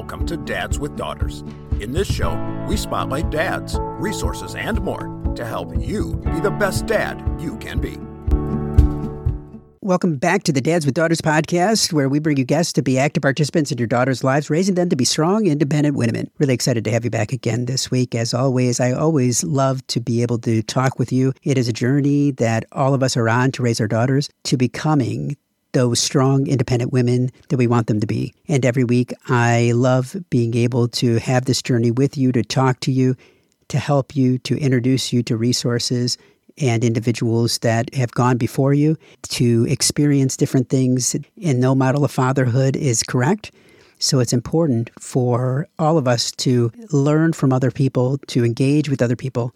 Welcome to Dads with Daughters. In this show, we spotlight dads, resources, and more to help you be the best dad you can be. Welcome back to the Dads with Daughters podcast, where we bring you guests to be active participants in your daughter's lives, raising them to be strong, independent women. Really excited to have you back again this week. As always, I always love to be able to talk with you. It is a journey that all of us are on to raise our daughters to becoming those strong, independent women that we want them to be. And every week, I love being able to have this journey with you, to talk to you, to help you, to introduce you to resources and individuals that have gone before you to experience different things. And no model of fatherhood is correct. So it's important for all of us to learn from other people, to engage with other people.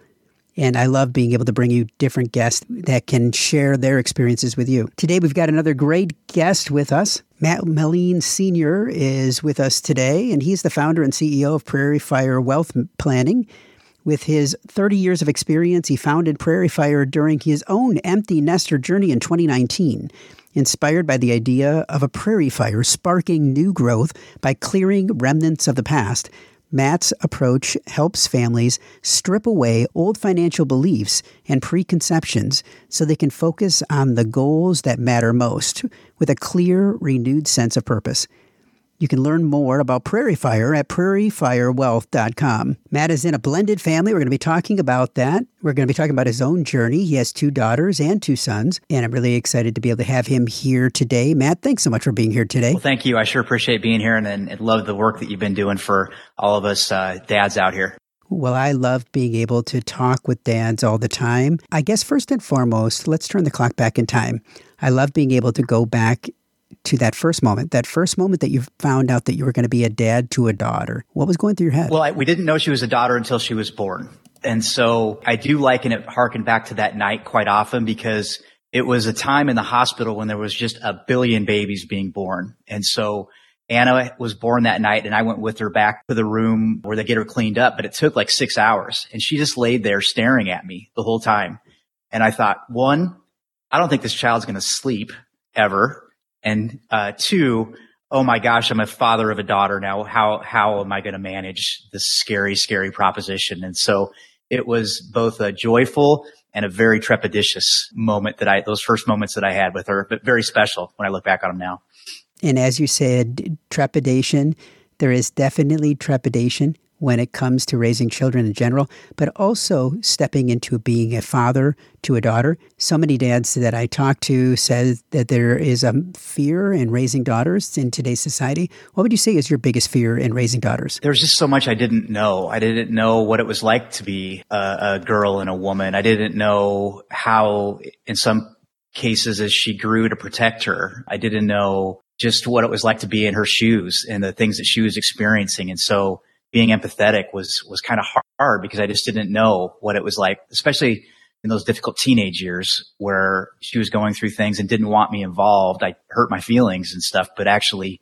And I love being able to bring you different guests that can share their experiences with you. Today, we've got another great guest with us. Matt Meline Sr. is with us today, and he's the founder and CEO of Prairie Fire Wealth Planning. With his 30 years of experience, he founded Prairie Fire during his own empty nester journey in 2019, inspired by the idea of a prairie fire sparking new growth by clearing remnants of the past. Matt's approach helps families strip away old financial beliefs and preconceptions so they can focus on the goals that matter most with a clear, renewed sense of purpose. You can learn more about Prairie Fire at prairiefirewealth.com. Matt is in a blended family. We're going to be talking about that. We're going to be talking about his own journey. He has two daughters and two sons, and I'm really excited to be able to have him here today. Matt, thanks so much for being here today. Well, thank you. I sure appreciate being here and, and love the work that you've been doing for all of us uh, dads out here. Well, I love being able to talk with dads all the time. I guess first and foremost, let's turn the clock back in time. I love being able to go back to that first moment, that first moment that you found out that you were going to be a dad to a daughter. What was going through your head? Well, I, we didn't know she was a daughter until she was born. And so I do liken it, harken back to that night quite often because it was a time in the hospital when there was just a billion babies being born. And so Anna was born that night and I went with her back to the room where they get her cleaned up, but it took like six hours and she just laid there staring at me the whole time. And I thought, one, I don't think this child's going to sleep ever. And uh, two, oh my gosh, I'm a father of a daughter now. How how am I going to manage this scary, scary proposition? And so it was both a joyful and a very trepidatious moment that I those first moments that I had with her, but very special when I look back on them now. And as you said, trepidation. There is definitely trepidation when it comes to raising children in general, but also stepping into being a father to a daughter. So many dads that I talk to said that there is a fear in raising daughters in today's society. What would you say is your biggest fear in raising daughters? There's just so much I didn't know. I didn't know what it was like to be a, a girl and a woman. I didn't know how, in some cases, as she grew to protect her, I didn't know just what it was like to be in her shoes and the things that she was experiencing. And so being empathetic was was kind of hard because I just didn't know what it was like, especially in those difficult teenage years where she was going through things and didn't want me involved. I hurt my feelings and stuff, but actually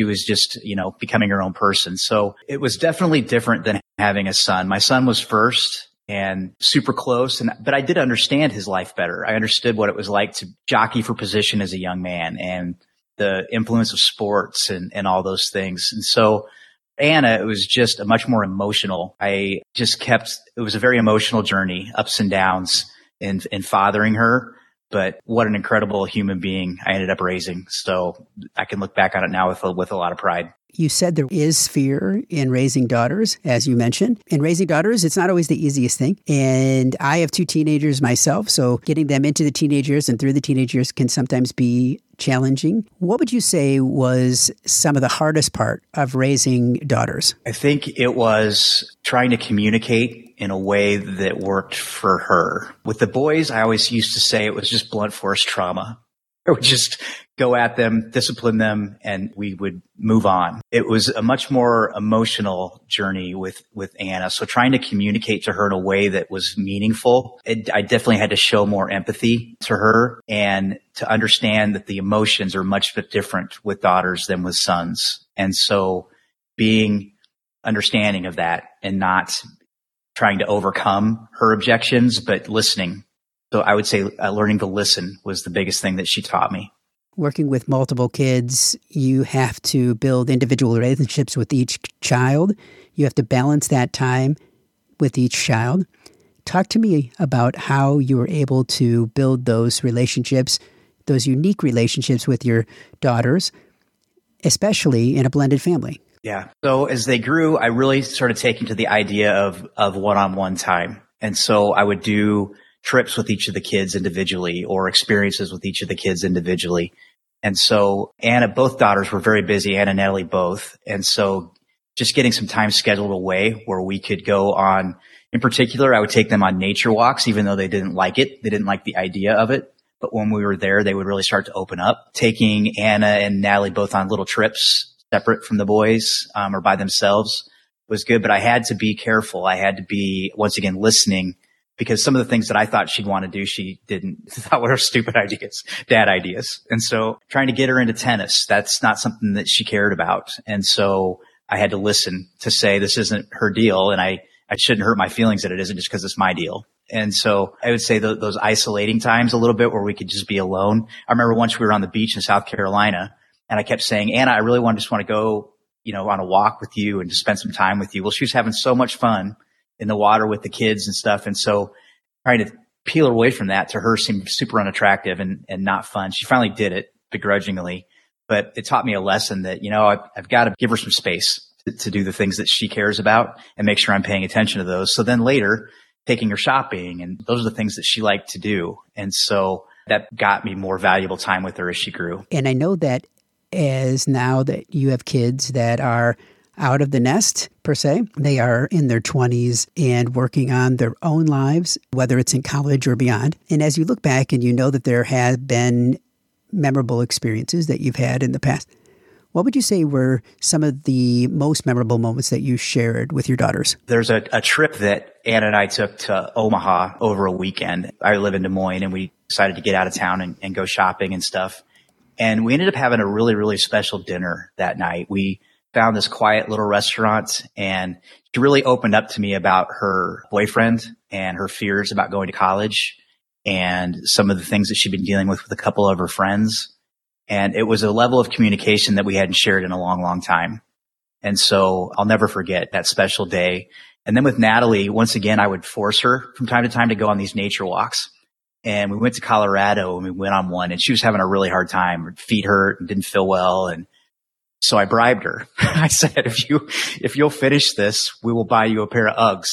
she was just, you know, becoming her own person. So it was definitely different than having a son. My son was first and super close. And, but I did understand his life better. I understood what it was like to jockey for position as a young man and the influence of sports and, and all those things. And so Anna, it was just a much more emotional. I just kept, it was a very emotional journey, ups and downs in, in fathering her. But what an incredible human being I ended up raising. So I can look back on it now with a, with a lot of pride. You said there is fear in raising daughters, as you mentioned. In raising daughters, it's not always the easiest thing. And I have two teenagers myself, so getting them into the teenage years and through the teenage years can sometimes be challenging. What would you say was some of the hardest part of raising daughters? I think it was trying to communicate in a way that worked for her. With the boys, I always used to say it was just blunt force trauma. I would just go at them, discipline them, and we would move on. It was a much more emotional journey with, with Anna. So trying to communicate to her in a way that was meaningful, it, I definitely had to show more empathy to her and to understand that the emotions are much bit different with daughters than with sons. And so being understanding of that and not trying to overcome her objections, but listening so I would say uh, learning to listen was the biggest thing that she taught me. working with multiple kids, you have to build individual relationships with each child. You have to balance that time with each child. Talk to me about how you were able to build those relationships, those unique relationships with your daughters, especially in a blended family. Yeah. So as they grew, I really started taking to the idea of of one-on-one time. And so I would do trips with each of the kids individually or experiences with each of the kids individually. And so Anna, both daughters were very busy, Anna and Natalie both. And so just getting some time scheduled away where we could go on, in particular, I would take them on nature walks, even though they didn't like it. They didn't like the idea of it. But when we were there, they would really start to open up, taking Anna and Natalie both on little trips separate from the boys um, or by themselves was good. But I had to be careful. I had to be, once again, listening because some of the things that I thought she'd want to do, she didn't thought were stupid ideas, dad ideas. And so trying to get her into tennis, that's not something that she cared about. And so I had to listen to say this isn't her deal. And I, I shouldn't hurt my feelings that it isn't just because it's my deal. And so I would say th- those isolating times a little bit where we could just be alone. I remember once we were on the beach in South Carolina and I kept saying, Anna, I really want to just want to go, you know, on a walk with you and just spend some time with you. Well, she was having so much fun in the water with the kids and stuff. And so trying to peel away from that to her seemed super unattractive and, and not fun. She finally did it begrudgingly, but it taught me a lesson that, you know, I've, I've got to give her some space to, to do the things that she cares about and make sure I'm paying attention to those. So then later taking her shopping and those are the things that she liked to do. And so that got me more valuable time with her as she grew. And I know that as now that you have kids that are out of the nest, per se. They are in their 20s and working on their own lives, whether it's in college or beyond. And as you look back and you know that there have been memorable experiences that you've had in the past, what would you say were some of the most memorable moments that you shared with your daughters? There's a, a trip that Anna and I took to Omaha over a weekend. I live in Des Moines and we decided to get out of town and, and go shopping and stuff. And we ended up having a really, really special dinner that night. We found this quiet little restaurant and she really opened up to me about her boyfriend and her fears about going to college and some of the things that she'd been dealing with with a couple of her friends. And it was a level of communication that we hadn't shared in a long, long time. And so I'll never forget that special day. And then with Natalie, once again, I would force her from time to time to go on these nature walks. And we went to Colorado and we went on one and she was having a really hard time. Her feet hurt and didn't feel well. And so I bribed her. I said, if you, if you'll finish this, we will buy you a pair of Uggs.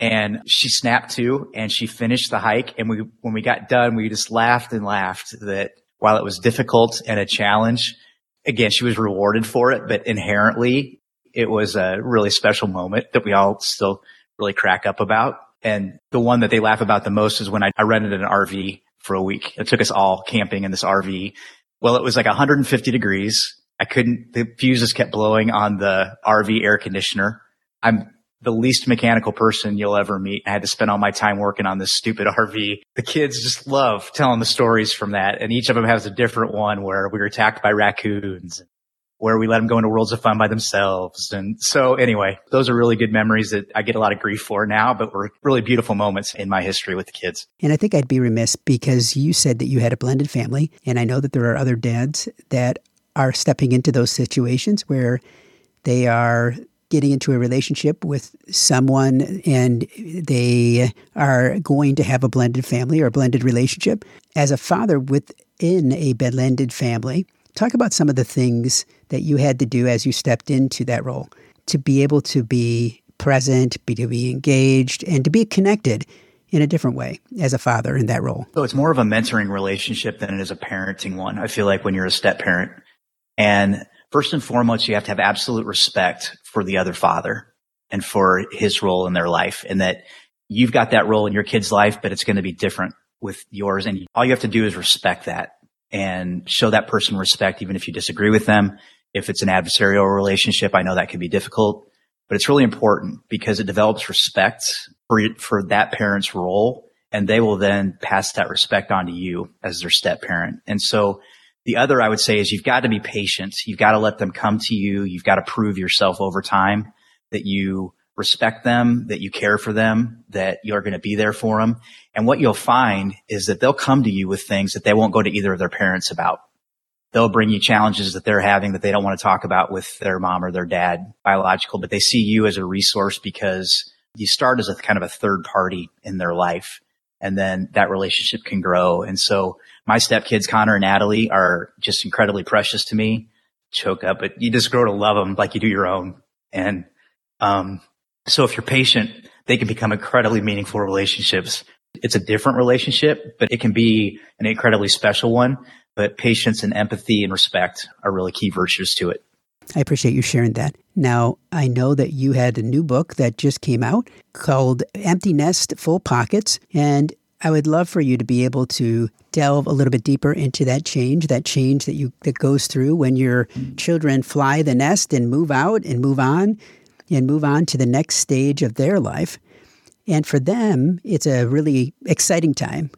And she snapped to and she finished the hike. And we, when we got done, we just laughed and laughed that while it was difficult and a challenge, again, she was rewarded for it, but inherently it was a really special moment that we all still really crack up about. And the one that they laugh about the most is when I, I rented an RV for a week. It took us all camping in this RV. Well, it was like 150 degrees I couldn't, the fuses kept blowing on the RV air conditioner. I'm the least mechanical person you'll ever meet. I had to spend all my time working on this stupid RV. The kids just love telling the stories from that. And each of them has a different one where we were attacked by raccoons, where we let them go into worlds of fun by themselves. And so anyway, those are really good memories that I get a lot of grief for now, but were really beautiful moments in my history with the kids. And I think I'd be remiss because you said that you had a blended family. And I know that there are other dads that are stepping into those situations where they are getting into a relationship with someone and they are going to have a blended family or a blended relationship. As a father within a blended family, talk about some of the things that you had to do as you stepped into that role to be able to be present, be to be engaged, and to be connected in a different way as a father in that role. So it's more of a mentoring relationship than it is a parenting one. I feel like when you're a step parent, and first and foremost, you have to have absolute respect for the other father and for his role in their life and that you've got that role in your kid's life, but it's going to be different with yours. And all you have to do is respect that and show that person respect, even if you disagree with them. If it's an adversarial relationship, I know that can be difficult, but it's really important because it develops respect for, for that parent's role. And they will then pass that respect on to you as their step parent. And so the other I would say is you've got to be patient. You've got to let them come to you. You've got to prove yourself over time that you respect them, that you care for them, that you're going to be there for them. And what you'll find is that they'll come to you with things that they won't go to either of their parents about. they'll bring you challenges that they're having that they don't want to talk about with their mom or their dad biological, but they see you as a resource because you start as a kind of a third party in their life and then that relationship can grow. And so my stepkids, Connor and Natalie are just incredibly precious to me. Choke up, but you just grow to love them like you do your own. And, um, so if you're patient, they can become incredibly meaningful relationships. It's a different relationship, but it can be an incredibly special one. But patience and empathy and respect are really key virtues to it. I appreciate you sharing that. Now, I know that you had a new book that just came out called Empty Nest Full Pockets. And I would love for you to be able to delve a little bit deeper into that change, that change that you that goes through when your children fly the nest and move out and move on and move on to the next stage of their life. And for them, it's a really exciting time.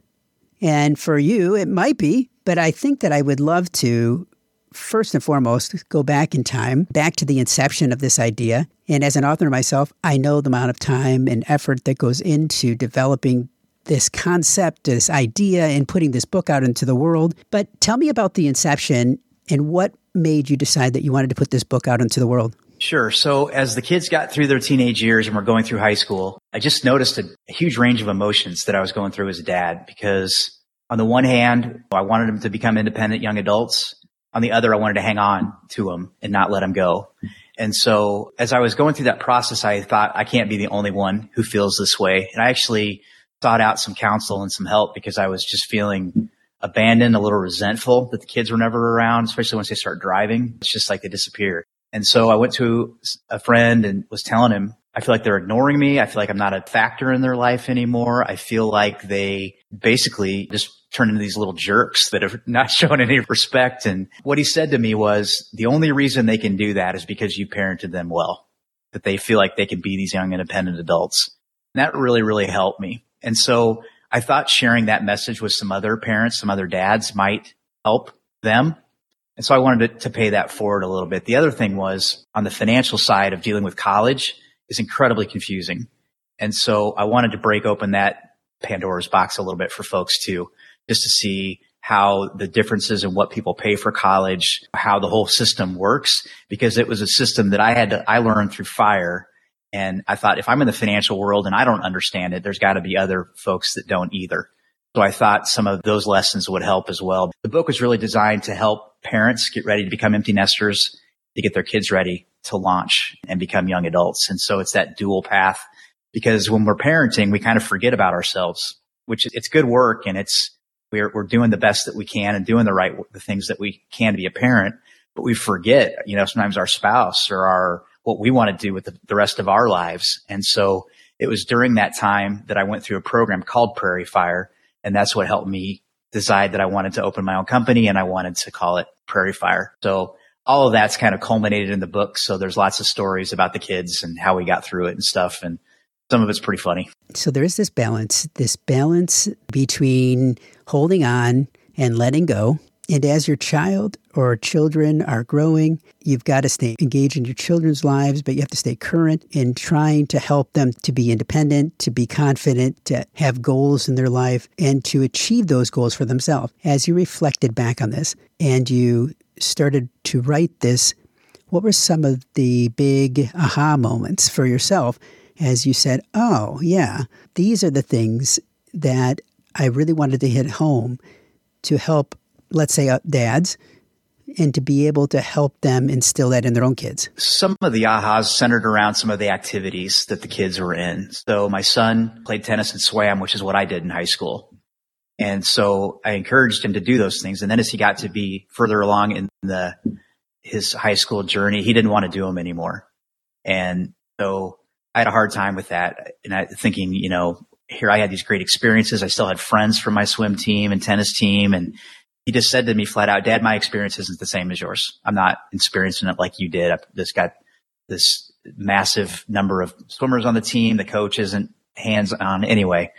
And for you, it might be, but I think that I would love to first and foremost go back in time, back to the inception of this idea. And as an author myself, I know the amount of time and effort that goes into developing this concept, this idea, and putting this book out into the world. But tell me about the inception and what made you decide that you wanted to put this book out into the world? Sure. So as the kids got through their teenage years and were going through high school, I just noticed a, a huge range of emotions that I was going through as a dad because on the one hand, I wanted them to become independent young adults. On the other, I wanted to hang on to them and not let them go. And so as I was going through that process, I thought I can't be the only one who feels this way. And I actually sought out some counsel and some help because I was just feeling abandoned, a little resentful that the kids were never around, especially once they start driving. It's just like they disappear. And so I went to a friend and was telling him, I feel like they're ignoring me. I feel like I'm not a factor in their life anymore. I feel like they basically just turn into these little jerks that have not shown any respect. And what he said to me was the only reason they can do that is because you parented them well, that they feel like they can be these young independent adults. And that really, really helped me. And so I thought sharing that message with some other parents, some other dads might help them. And so I wanted to, to pay that forward a little bit. The other thing was on the financial side of dealing with college is incredibly confusing. And so I wanted to break open that Pandora's box a little bit for folks too, just to see how the differences in what people pay for college, how the whole system works, because it was a system that I had to, I learned through fire and I thought if I'm in the financial world and I don't understand it, there's got to be other folks that don't either. So I thought some of those lessons would help as well. The book was really designed to help parents get ready to become empty nesters, to get their kids ready to launch and become young adults. And so it's that dual path because when we're parenting, we kind of forget about ourselves, which it's good work and it's, we're, we're doing the best that we can and doing the right, the things that we can to be a parent, but we forget, you know, sometimes our spouse or our, what we want to do with the, the rest of our lives. And so it was during that time that I went through a program called Prairie Fire. And that's what helped me decide that I wanted to open my own company and I wanted to call it Prairie Fire. So all of that's kind of culminated in the book. So there's lots of stories about the kids and how we got through it and stuff. And some of it's pretty funny. So there is this balance, this balance between holding on and letting go and as your child or children are growing, you've got to stay engaged in your children's lives, but you have to stay current in trying to help them to be independent, to be confident, to have goals in their life, and to achieve those goals for themselves. As you reflected back on this and you started to write this, what were some of the big aha moments for yourself as you said, oh, yeah, these are the things that I really wanted to hit home to help let's say, uh, dads, and to be able to help them instill that in their own kids? Some of the ahas centered around some of the activities that the kids were in. So my son played tennis and swam, which is what I did in high school. And so I encouraged him to do those things. And then as he got to be further along in the, his high school journey, he didn't want to do them anymore. And so I had a hard time with that and I thinking, you know, here I had these great experiences. I still had friends from my swim team and tennis team and he just said to me flat out, Dad, my experience isn't the same as yours. I'm not experiencing it like you did. I've just got this massive number of swimmers on the team. The coach isn't hands on anyway.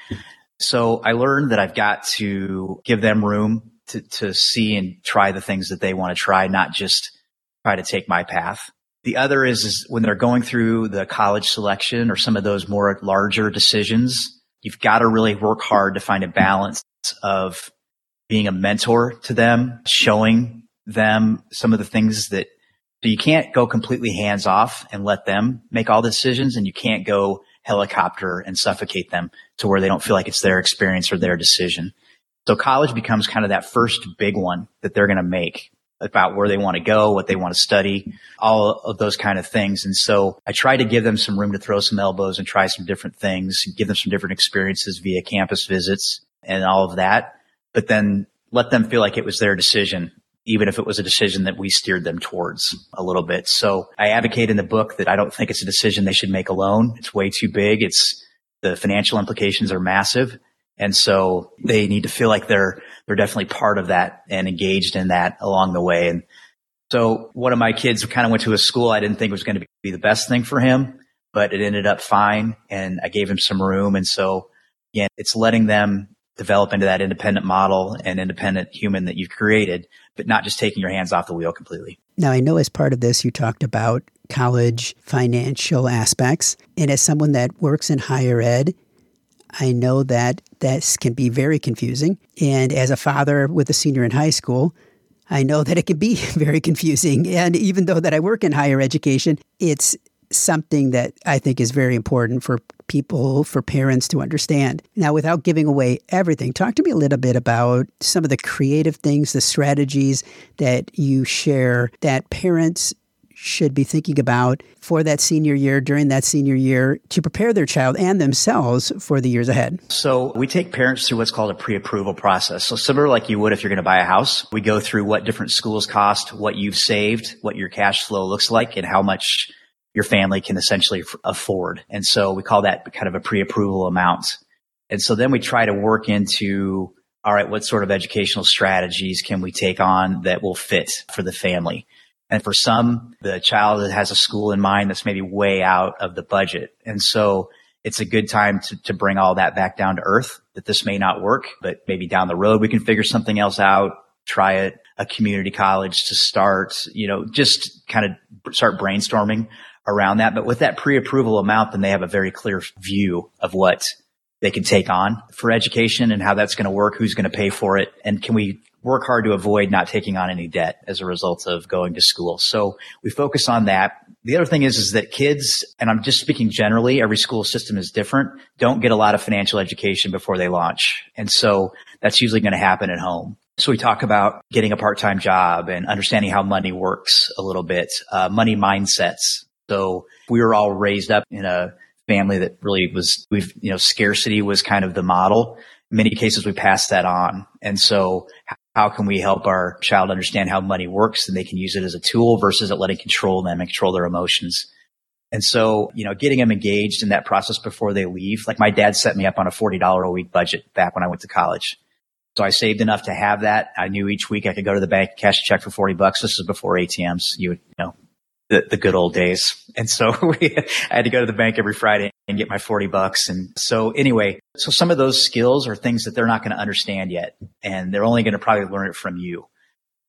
So I learned that I've got to give them room to, to see and try the things that they want to try, not just try to take my path. The other is, is when they're going through the college selection or some of those more larger decisions, you've got to really work hard to find a balance of being a mentor to them, showing them some of the things that so you can't go completely hands off and let them make all the decisions and you can't go helicopter and suffocate them to where they don't feel like it's their experience or their decision. So college becomes kind of that first big one that they're going to make about where they want to go, what they want to study, all of those kind of things. And so I try to give them some room to throw some elbows and try some different things, give them some different experiences via campus visits and all of that, but then let them feel like it was their decision even if it was a decision that we steered them towards a little bit. So I advocate in the book that I don't think it's a decision they should make alone. It's way too big. It's the financial implications are massive. And so they need to feel like they're, they're definitely part of that and engaged in that along the way. And so one of my kids kind of went to a school I didn't think was going to be the best thing for him, but it ended up fine. And I gave him some room. And so, yeah, it's letting them develop into that independent model and independent human that you've created, but not just taking your hands off the wheel completely. Now, I know as part of this, you talked about college financial aspects. And as someone that works in higher ed, I know that this can be very confusing. And as a father with a senior in high school, I know that it can be very confusing. And even though that I work in higher education, it's something that I think is very important for people, for parents to understand. Now, without giving away everything, talk to me a little bit about some of the creative things, the strategies that you share that parents should be thinking about for that senior year, during that senior year, to prepare their child and themselves for the years ahead? So we take parents through what's called a pre-approval process. So similar like you would if you're going to buy a house, we go through what different schools cost, what you've saved, what your cash flow looks like, and how much your family can essentially afford. And so we call that kind of a pre-approval amount. And so then we try to work into, all right, what sort of educational strategies can we take on that will fit for the family? And for some, the child has a school in mind that's maybe way out of the budget. And so it's a good time to, to bring all that back down to earth that this may not work, but maybe down the road we can figure something else out, try it, a community college to start, you know, just kind of start brainstorming around that. But with that pre-approval amount, then they have a very clear view of what they can take on for education and how that's going to work, who's going to pay for it, and can we work hard to avoid not taking on any debt as a result of going to school. So we focus on that. The other thing is, is that kids, and I'm just speaking generally, every school system is different, don't get a lot of financial education before they launch. And so that's usually going to happen at home. So we talk about getting a part-time job and understanding how money works a little bit, uh, money mindsets, so we were all raised up in a family that really was, we've, you know, scarcity was kind of the model. Many cases, we passed that on. And so how can we help our child understand how money works and they can use it as a tool versus it letting control them and control their emotions? And so, you know, getting them engaged in that process before they leave, like my dad set me up on a $40 a week budget back when I went to college. So I saved enough to have that. I knew each week I could go to the bank, cash a check for 40 bucks. This is before ATMs. You would, you know, the, the good old days. And so we, I had to go to the bank every Friday and get my 40 bucks. And so anyway, so some of those skills are things that they're not going to understand yet. And they're only going to probably learn it from you.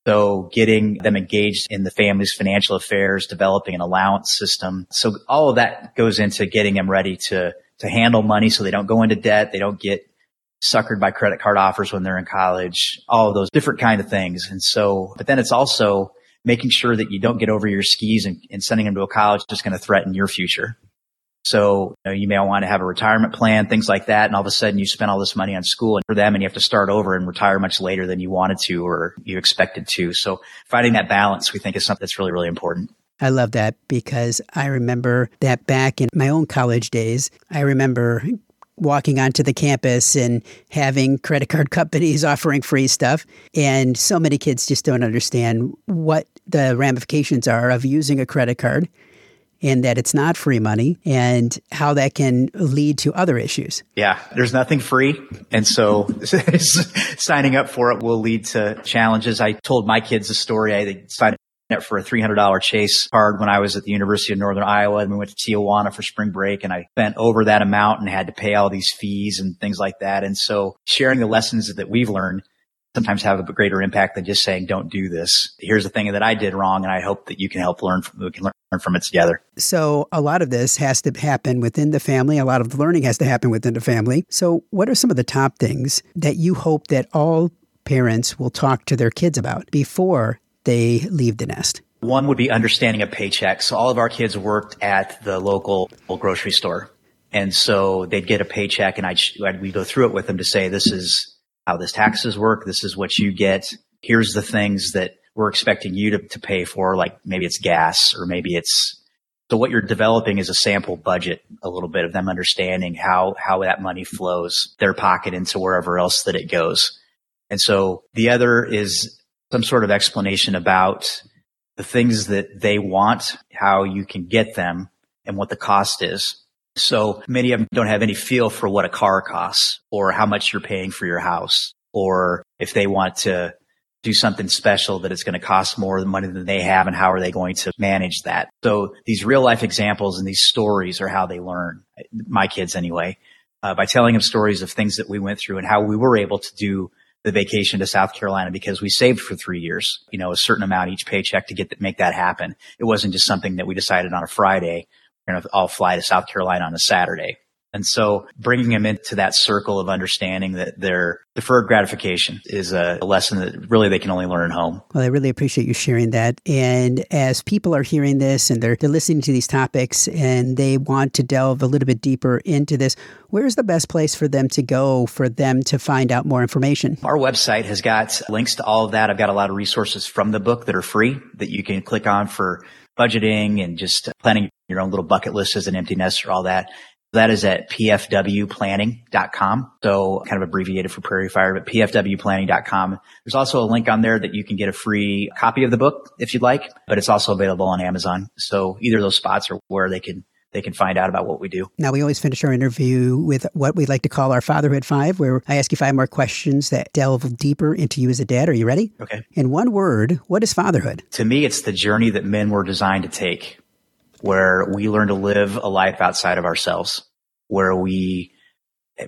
So getting them engaged in the family's financial affairs, developing an allowance system. So all of that goes into getting them ready to, to handle money so they don't go into debt. They don't get suckered by credit card offers when they're in college, all of those different kind of things. And so, but then it's also making sure that you don't get over your skis and, and sending them to a college is going to threaten your future. So you, know, you may want to have a retirement plan, things like that. And all of a sudden you spend all this money on school and for them and you have to start over and retire much later than you wanted to or you expected to. So finding that balance we think is something that's really, really important. I love that because I remember that back in my own college days, I remember walking onto the campus and having credit card companies offering free stuff. And so many kids just don't understand what the ramifications are of using a credit card and that it's not free money and how that can lead to other issues. Yeah, there's nothing free. And so signing up for it will lead to challenges. I told my kids a story. I signed for a $300 chase card when I was at the University of Northern Iowa and we went to Tijuana for spring break and I spent over that amount and had to pay all these fees and things like that. And so sharing the lessons that we've learned sometimes have a greater impact than just saying, don't do this. Here's the thing that I did wrong. And I hope that you can help learn from, we can learn from it together. So a lot of this has to happen within the family. A lot of the learning has to happen within the family. So what are some of the top things that you hope that all parents will talk to their kids about before they leave the nest? One would be understanding a paycheck. So all of our kids worked at the local grocery store. And so they'd get a paycheck and I'd, I'd, we go through it with them to say, this is how this taxes work. This is what you get. Here's the things that we're expecting you to, to pay for. Like maybe it's gas or maybe it's, so what you're developing is a sample budget, a little bit of them understanding how, how that money flows their pocket into wherever else that it goes. And so the other is some sort of explanation about the things that they want, how you can get them and what the cost is. So many of them don't have any feel for what a car costs or how much you're paying for your house or if they want to do something special that it's going to cost more money than they have and how are they going to manage that. So these real life examples and these stories are how they learn. My kids anyway, uh, by telling them stories of things that we went through and how we were able to do the vacation to South Carolina because we saved for three years, you know, a certain amount each paycheck to get that, make that happen. It wasn't just something that we decided on a Friday. We're going to all fly to South Carolina on a Saturday. And so bringing them into that circle of understanding that their deferred gratification is a, lesson that really they can only learn at home. Well, I really appreciate you sharing that. And as people are hearing this and they're, they're listening to these topics and they want to delve a little bit deeper into this, where's the best place for them to go for them to find out more information? Our website has got links to all of that. I've got a lot of resources from the book that are free that you can click on for budgeting and just planning your own little bucket list as an empty nester, all that. That is at pfwplanning.com. So kind of abbreviated for Prairie Fire, but pfwplanning.com. There's also a link on there that you can get a free copy of the book if you'd like, but it's also available on Amazon. So either of those spots are where they can they can find out about what we do. Now, we always finish our interview with what we like to call our Fatherhood Five, where I ask you five more questions that delve deeper into you as a dad. Are you ready? Okay. In one word, what is fatherhood? To me, it's the journey that men were designed to take where we learn to live a life outside of ourselves, where we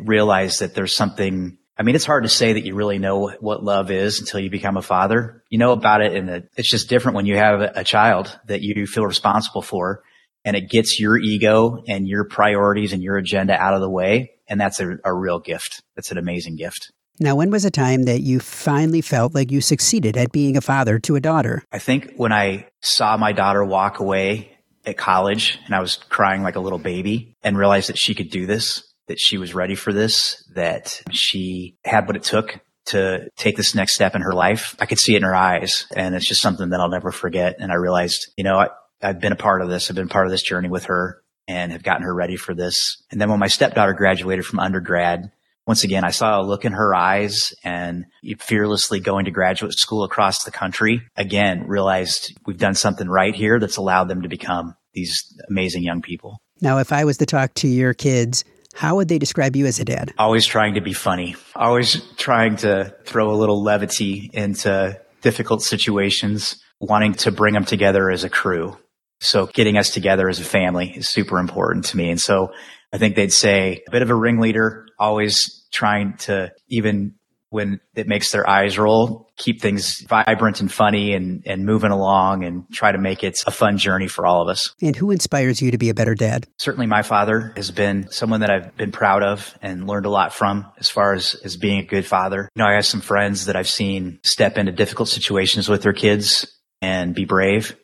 realize that there's something. I mean, it's hard to say that you really know what love is until you become a father. You know about it and it's just different when you have a child that you feel responsible for and it gets your ego and your priorities and your agenda out of the way. And that's a, a real gift. That's an amazing gift. Now, when was a time that you finally felt like you succeeded at being a father to a daughter? I think when I saw my daughter walk away at college and I was crying like a little baby and realized that she could do this, that she was ready for this, that she had what it took to take this next step in her life. I could see it in her eyes and it's just something that I'll never forget. And I realized, you know, I, I've been a part of this. I've been part of this journey with her and have gotten her ready for this. And then when my stepdaughter graduated from undergrad, once again, I saw a look in her eyes and fearlessly going to graduate school across the country. Again, realized we've done something right here that's allowed them to become these amazing young people. Now, if I was to talk to your kids, how would they describe you as a dad? Always trying to be funny, always trying to throw a little levity into difficult situations, wanting to bring them together as a crew. So getting us together as a family is super important to me. And so I think they'd say a bit of a ringleader, always trying to even when it makes their eyes roll, keep things vibrant and funny and, and moving along and try to make it a fun journey for all of us. And who inspires you to be a better dad? Certainly my father has been someone that I've been proud of and learned a lot from as far as, as being a good father. You know, I have some friends that I've seen step into difficult situations with their kids and be brave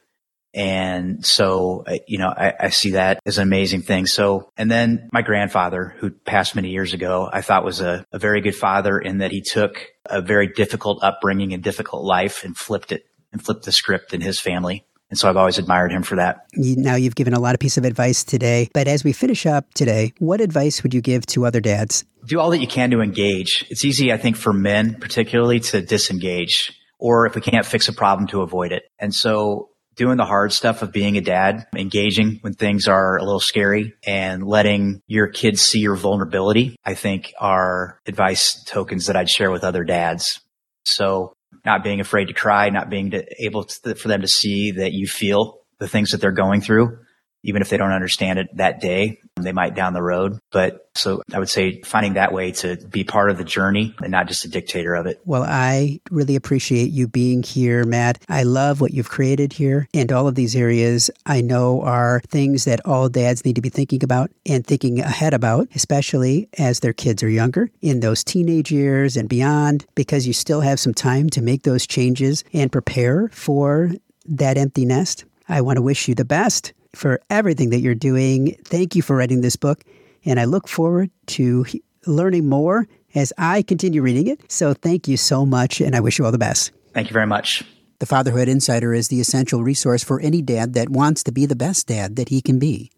and so, you know, I, I, see that as an amazing thing. So, and then my grandfather, who passed many years ago, I thought was a, a very good father in that he took a very difficult upbringing and difficult life and flipped it and flipped the script in his family. And so I've always admired him for that. Now you've given a lot of piece of advice today, but as we finish up today, what advice would you give to other dads? Do all that you can to engage. It's easy, I think, for men particularly to disengage or if we can't fix a problem to avoid it. And so doing the hard stuff of being a dad, engaging when things are a little scary and letting your kids see your vulnerability, I think are advice tokens that I'd share with other dads. So not being afraid to cry, not being to, able to, for them to see that you feel the things that they're going through even if they don't understand it that day, they might down the road. But so I would say finding that way to be part of the journey and not just a dictator of it. Well, I really appreciate you being here, Matt. I love what you've created here and all of these areas I know are things that all dads need to be thinking about and thinking ahead about, especially as their kids are younger in those teenage years and beyond, because you still have some time to make those changes and prepare for that empty nest. I want to wish you the best for everything that you're doing. Thank you for writing this book, and I look forward to learning more as I continue reading it. So thank you so much, and I wish you all the best. Thank you very much. The Fatherhood Insider is the essential resource for any dad that wants to be the best dad that he can be.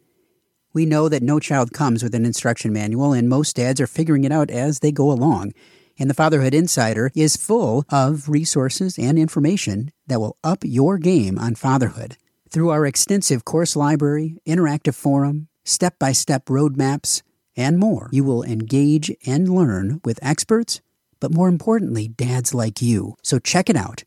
We know that no child comes with an instruction manual, and most dads are figuring it out as they go along. And the Fatherhood Insider is full of resources and information that will up your game on fatherhood. Through our extensive course library, interactive forum, step by step roadmaps, and more, you will engage and learn with experts, but more importantly, dads like you. So check it out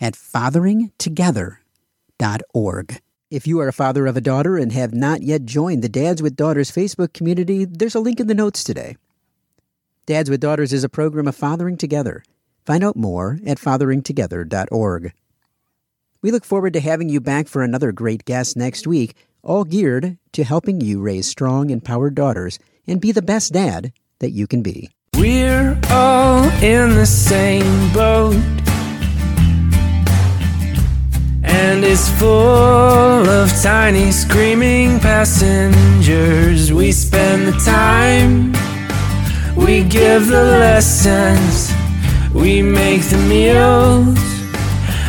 at fatheringtogether.org. If you are a father of a daughter and have not yet joined the Dads with Daughters Facebook community, there's a link in the notes today. Dads with Daughters is a program of fathering together. Find out more at fatheringtogether.org. We look forward to having you back for another great guest next week, all geared to helping you raise strong, empowered daughters and be the best dad that you can be. We're all in the same boat, and it's full of tiny screaming passengers. We spend the time, we give the lessons, we make the meals.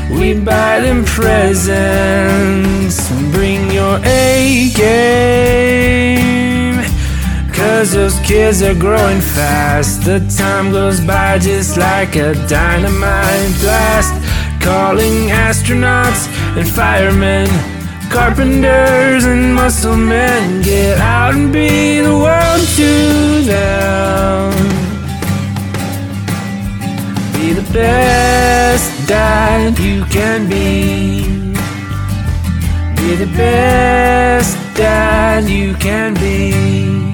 We buy them presents. Bring your A game. Cause those kids are growing fast. The time goes by just like a dynamite blast. Calling astronauts and firemen, carpenters and muscle men. Get out and be the world to them be the best dad you can be. Be the best dad you can be.